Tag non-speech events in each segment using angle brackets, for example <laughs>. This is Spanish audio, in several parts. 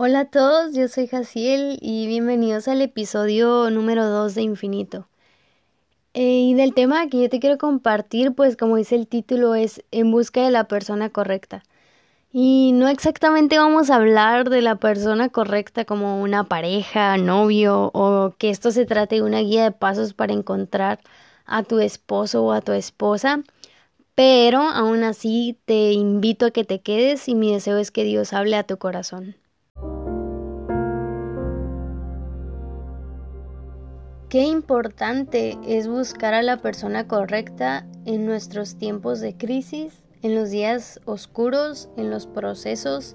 Hola a todos, yo soy Jaciel y bienvenidos al episodio número 2 de Infinito. Eh, y del tema que yo te quiero compartir, pues como dice el título, es En busca de la persona correcta. Y no exactamente vamos a hablar de la persona correcta como una pareja, novio, o que esto se trate de una guía de pasos para encontrar a tu esposo o a tu esposa, pero aún así te invito a que te quedes y mi deseo es que Dios hable a tu corazón. Qué importante es buscar a la persona correcta en nuestros tiempos de crisis, en los días oscuros, en los procesos,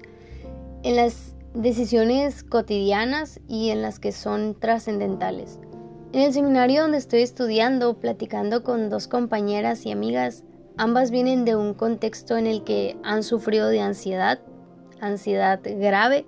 en las decisiones cotidianas y en las que son trascendentales. En el seminario donde estoy estudiando, platicando con dos compañeras y amigas, ambas vienen de un contexto en el que han sufrido de ansiedad, ansiedad grave.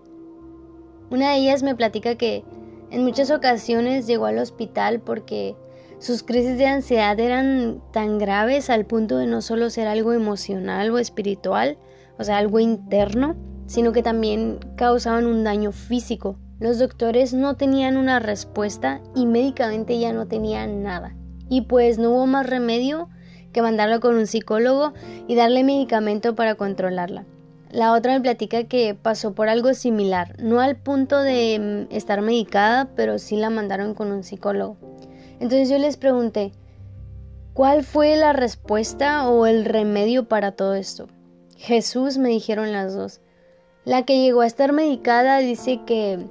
Una de ellas me platica que en muchas ocasiones llegó al hospital porque sus crisis de ansiedad eran tan graves al punto de no solo ser algo emocional o espiritual, o sea, algo interno, sino que también causaban un daño físico. Los doctores no tenían una respuesta y médicamente ya no tenían nada. Y pues no hubo más remedio que mandarla con un psicólogo y darle medicamento para controlarla. La otra me platica que pasó por algo similar, no al punto de mm, estar medicada, pero sí la mandaron con un psicólogo. Entonces yo les pregunté, ¿cuál fue la respuesta o el remedio para todo esto? Jesús me dijeron las dos. La que llegó a estar medicada dice que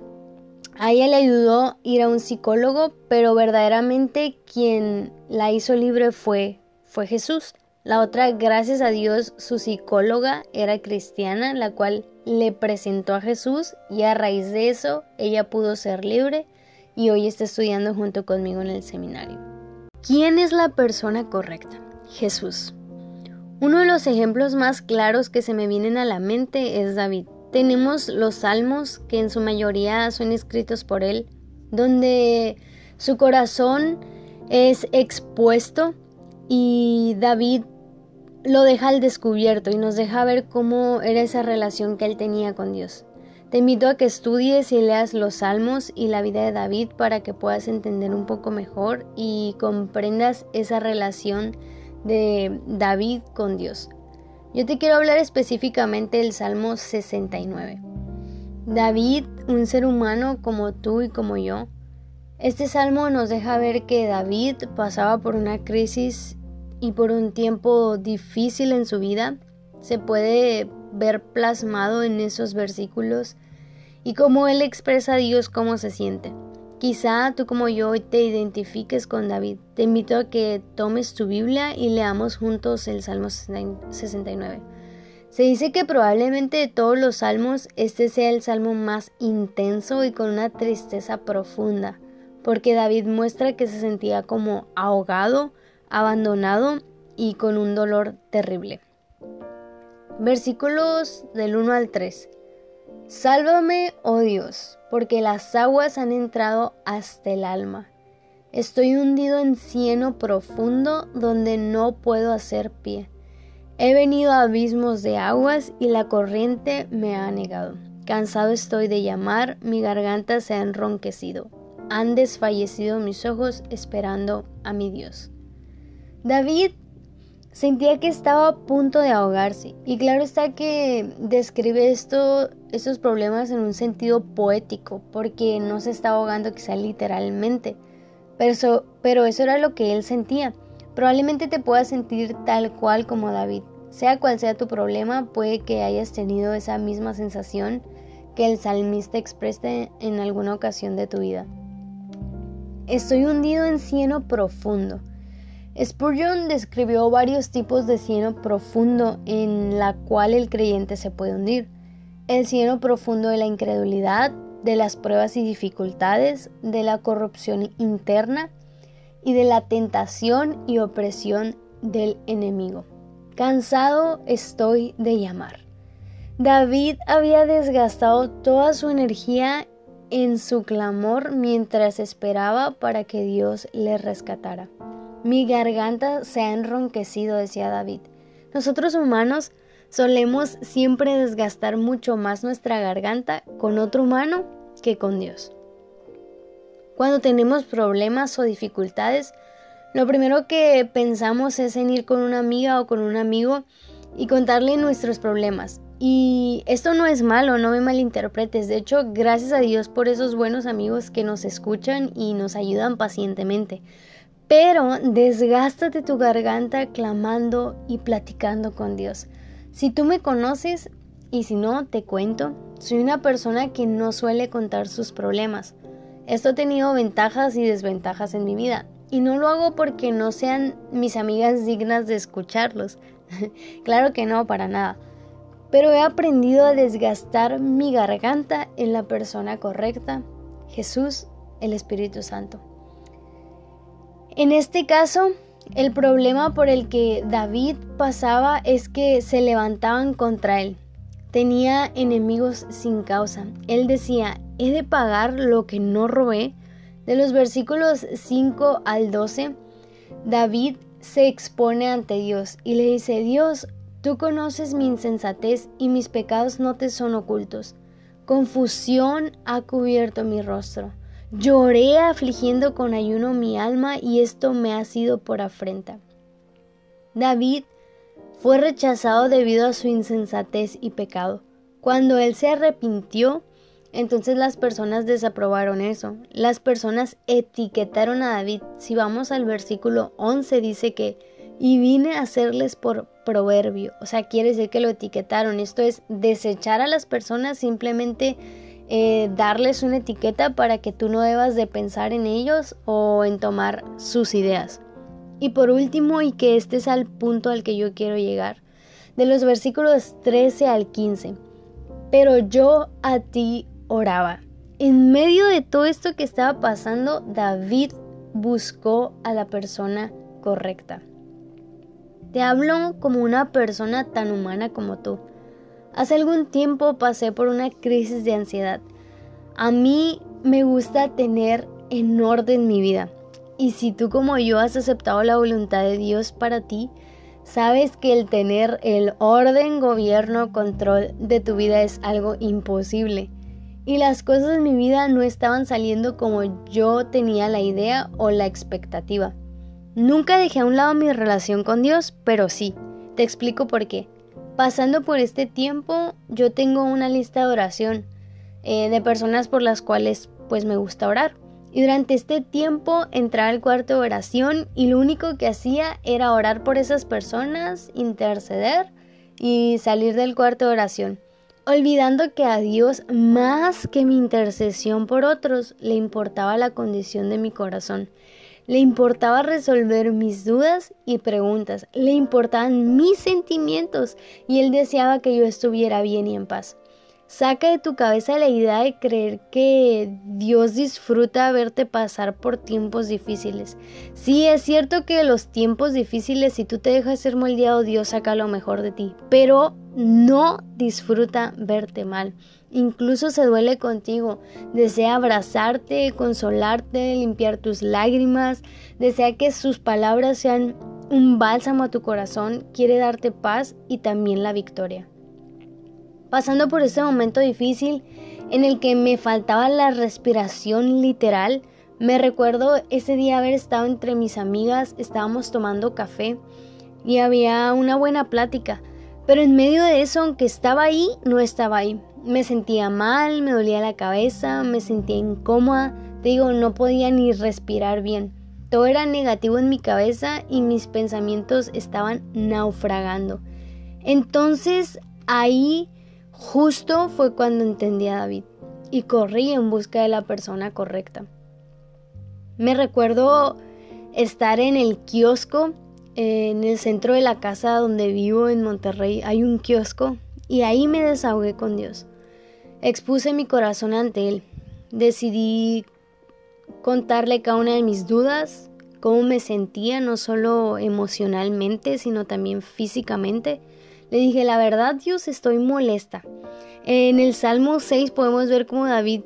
a ella le ayudó ir a un psicólogo, pero verdaderamente quien la hizo libre fue, fue Jesús. La otra, gracias a Dios, su psicóloga era cristiana, la cual le presentó a Jesús y a raíz de eso ella pudo ser libre y hoy está estudiando junto conmigo en el seminario. ¿Quién es la persona correcta? Jesús. Uno de los ejemplos más claros que se me vienen a la mente es David. Tenemos los salmos que en su mayoría son escritos por él, donde su corazón es expuesto y David lo deja al descubierto y nos deja ver cómo era esa relación que él tenía con Dios. Te invito a que estudies y leas los salmos y la vida de David para que puedas entender un poco mejor y comprendas esa relación de David con Dios. Yo te quiero hablar específicamente del Salmo 69. David, un ser humano como tú y como yo, este salmo nos deja ver que David pasaba por una crisis y por un tiempo difícil en su vida, se puede ver plasmado en esos versículos y cómo él expresa a Dios cómo se siente. Quizá tú como yo te identifiques con David. Te invito a que tomes tu Biblia y leamos juntos el Salmo 69. Se dice que probablemente de todos los salmos este sea el salmo más intenso y con una tristeza profunda, porque David muestra que se sentía como ahogado, abandonado y con un dolor terrible. Versículos del 1 al 3. Sálvame, oh Dios, porque las aguas han entrado hasta el alma. Estoy hundido en cieno profundo donde no puedo hacer pie. He venido a abismos de aguas y la corriente me ha negado. Cansado estoy de llamar, mi garganta se ha enronquecido. Han desfallecido mis ojos esperando a mi Dios. David sentía que estaba a punto de ahogarse y claro está que describe esto, estos problemas en un sentido poético porque no se está ahogando quizá literalmente, pero eso, pero eso era lo que él sentía. Probablemente te puedas sentir tal cual como David. Sea cual sea tu problema, puede que hayas tenido esa misma sensación que el salmista expresa en alguna ocasión de tu vida. Estoy hundido en cieno profundo. Spurgeon describió varios tipos de cieno profundo en la cual el creyente se puede hundir. El cieno profundo de la incredulidad, de las pruebas y dificultades, de la corrupción interna y de la tentación y opresión del enemigo. Cansado estoy de llamar. David había desgastado toda su energía en su clamor mientras esperaba para que Dios le rescatara. Mi garganta se ha enronquecido, decía David. Nosotros humanos solemos siempre desgastar mucho más nuestra garganta con otro humano que con Dios. Cuando tenemos problemas o dificultades, lo primero que pensamos es en ir con una amiga o con un amigo y contarle nuestros problemas. Y esto no es malo, no me malinterpretes. De hecho, gracias a Dios por esos buenos amigos que nos escuchan y nos ayudan pacientemente. Pero desgástate tu garganta clamando y platicando con Dios. Si tú me conoces y si no, te cuento, soy una persona que no suele contar sus problemas. Esto ha tenido ventajas y desventajas en mi vida. Y no lo hago porque no sean mis amigas dignas de escucharlos. <laughs> claro que no, para nada. Pero he aprendido a desgastar mi garganta en la persona correcta, Jesús, el Espíritu Santo. En este caso, el problema por el que David pasaba es que se levantaban contra él. Tenía enemigos sin causa. Él decía, he de pagar lo que no robé. De los versículos 5 al 12, David se expone ante Dios y le dice, Dios, tú conoces mi insensatez y mis pecados no te son ocultos. Confusión ha cubierto mi rostro. Lloré afligiendo con ayuno mi alma y esto me ha sido por afrenta. David fue rechazado debido a su insensatez y pecado. Cuando él se arrepintió, entonces las personas desaprobaron eso. Las personas etiquetaron a David. Si vamos al versículo 11 dice que y vine a hacerles por proverbio. O sea, quiere decir que lo etiquetaron. Esto es desechar a las personas, simplemente eh, darles una etiqueta para que tú no debas de pensar en ellos o en tomar sus ideas. Y por último, y que este es al punto al que yo quiero llegar, de los versículos 13 al 15. Pero yo a ti oraba. En medio de todo esto que estaba pasando, David buscó a la persona correcta. Te hablo como una persona tan humana como tú. Hace algún tiempo pasé por una crisis de ansiedad. A mí me gusta tener en orden mi vida. Y si tú como yo has aceptado la voluntad de Dios para ti, sabes que el tener el orden, gobierno, control de tu vida es algo imposible y las cosas en mi vida no estaban saliendo como yo tenía la idea o la expectativa. Nunca dejé a un lado mi relación con Dios, pero sí, te explico por qué. Pasando por este tiempo, yo tengo una lista de oración eh, de personas por las cuales pues me gusta orar. Y durante este tiempo entraba al cuarto de oración y lo único que hacía era orar por esas personas, interceder y salir del cuarto de oración olvidando que a Dios más que mi intercesión por otros le importaba la condición de mi corazón. Le importaba resolver mis dudas y preguntas, le importaban mis sentimientos y él deseaba que yo estuviera bien y en paz. Saca de tu cabeza la idea de creer que Dios disfruta verte pasar por tiempos difíciles. Sí, es cierto que los tiempos difíciles, si tú te dejas ser moldeado, Dios saca lo mejor de ti, pero no disfruta verte mal. Incluso se duele contigo, desea abrazarte, consolarte, limpiar tus lágrimas, desea que sus palabras sean un bálsamo a tu corazón, quiere darte paz y también la victoria pasando por este momento difícil en el que me faltaba la respiración literal. Me recuerdo ese día haber estado entre mis amigas, estábamos tomando café y había una buena plática, pero en medio de eso, aunque estaba ahí, no estaba ahí. Me sentía mal, me dolía la cabeza, me sentía incómoda, te digo, no podía ni respirar bien. Todo era negativo en mi cabeza y mis pensamientos estaban naufragando. Entonces ahí Justo fue cuando entendí a David y corrí en busca de la persona correcta. Me recuerdo estar en el kiosco, en el centro de la casa donde vivo en Monterrey, hay un kiosco y ahí me desahogué con Dios. Expuse mi corazón ante Él. Decidí contarle cada una de mis dudas, cómo me sentía, no solo emocionalmente, sino también físicamente. Le dije, la verdad Dios, estoy molesta. En el Salmo 6 podemos ver cómo David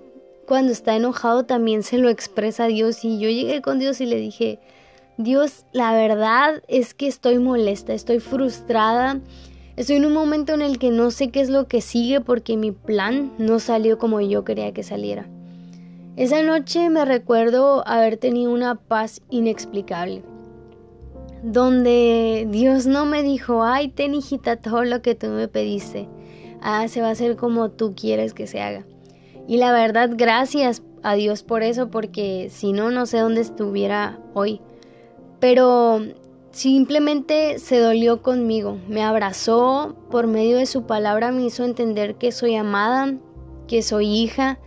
cuando está enojado también se lo expresa a Dios y yo llegué con Dios y le dije, Dios, la verdad es que estoy molesta, estoy frustrada, Estoy en un momento en el que no sé qué es lo que sigue porque mi plan no salió como yo quería que saliera. Esa noche me recuerdo haber tenido una paz inexplicable, donde Dios no me dijo, ay, ten hijita todo lo que tú me pediste, ah, se va a hacer como tú quieres que se haga. Y la verdad, gracias a Dios por eso, porque si no, no sé dónde estuviera hoy. Pero simplemente se dolió conmigo, me abrazó, por medio de su palabra me hizo entender que soy amada, que soy hija,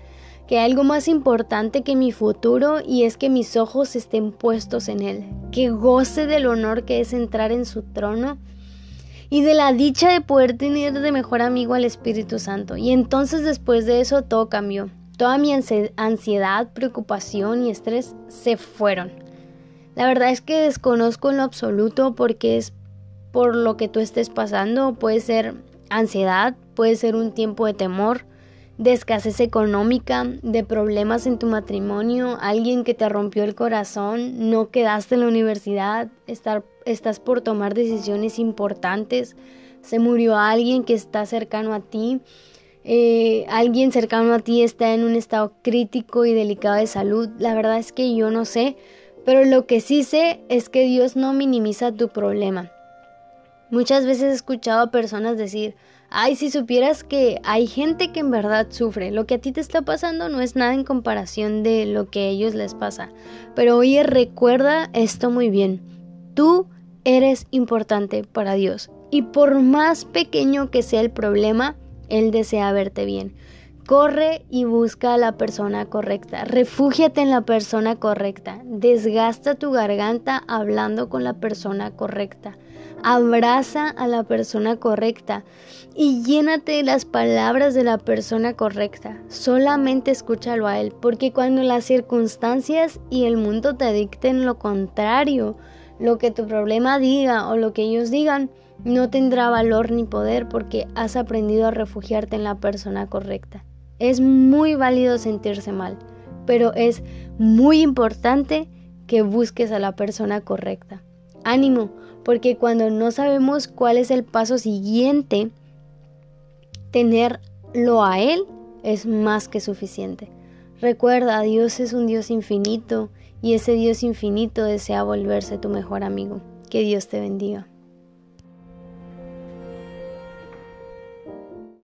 que hay algo más importante que mi futuro y es que mis ojos estén puestos en Él, que goce del honor que es entrar en su trono y de la dicha de poder tener de mejor amigo al Espíritu Santo. Y entonces después de eso todo cambió. Toda mi ansiedad, preocupación y estrés se fueron. La verdad es que desconozco en lo absoluto porque es por lo que tú estés pasando. Puede ser ansiedad, puede ser un tiempo de temor, de escasez económica, de problemas en tu matrimonio, alguien que te rompió el corazón, no quedaste en la universidad, estar, estás por tomar decisiones importantes, se murió alguien que está cercano a ti, eh, alguien cercano a ti está en un estado crítico y delicado de salud. La verdad es que yo no sé, pero lo que sí sé es que Dios no minimiza tu problema. Muchas veces he escuchado a personas decir, ay, si supieras que hay gente que en verdad sufre, lo que a ti te está pasando no es nada en comparación de lo que a ellos les pasa. Pero oye, recuerda esto muy bien, tú eres importante para Dios y por más pequeño que sea el problema, Él desea verte bien. Corre y busca a la persona correcta. Refúgiate en la persona correcta. Desgasta tu garganta hablando con la persona correcta. Abraza a la persona correcta y llénate de las palabras de la persona correcta. Solamente escúchalo a él, porque cuando las circunstancias y el mundo te dicten lo contrario, lo que tu problema diga o lo que ellos digan, no tendrá valor ni poder porque has aprendido a refugiarte en la persona correcta. Es muy válido sentirse mal, pero es muy importante que busques a la persona correcta. Ánimo, porque cuando no sabemos cuál es el paso siguiente, tenerlo a Él es más que suficiente. Recuerda, Dios es un Dios infinito y ese Dios infinito desea volverse tu mejor amigo. Que Dios te bendiga.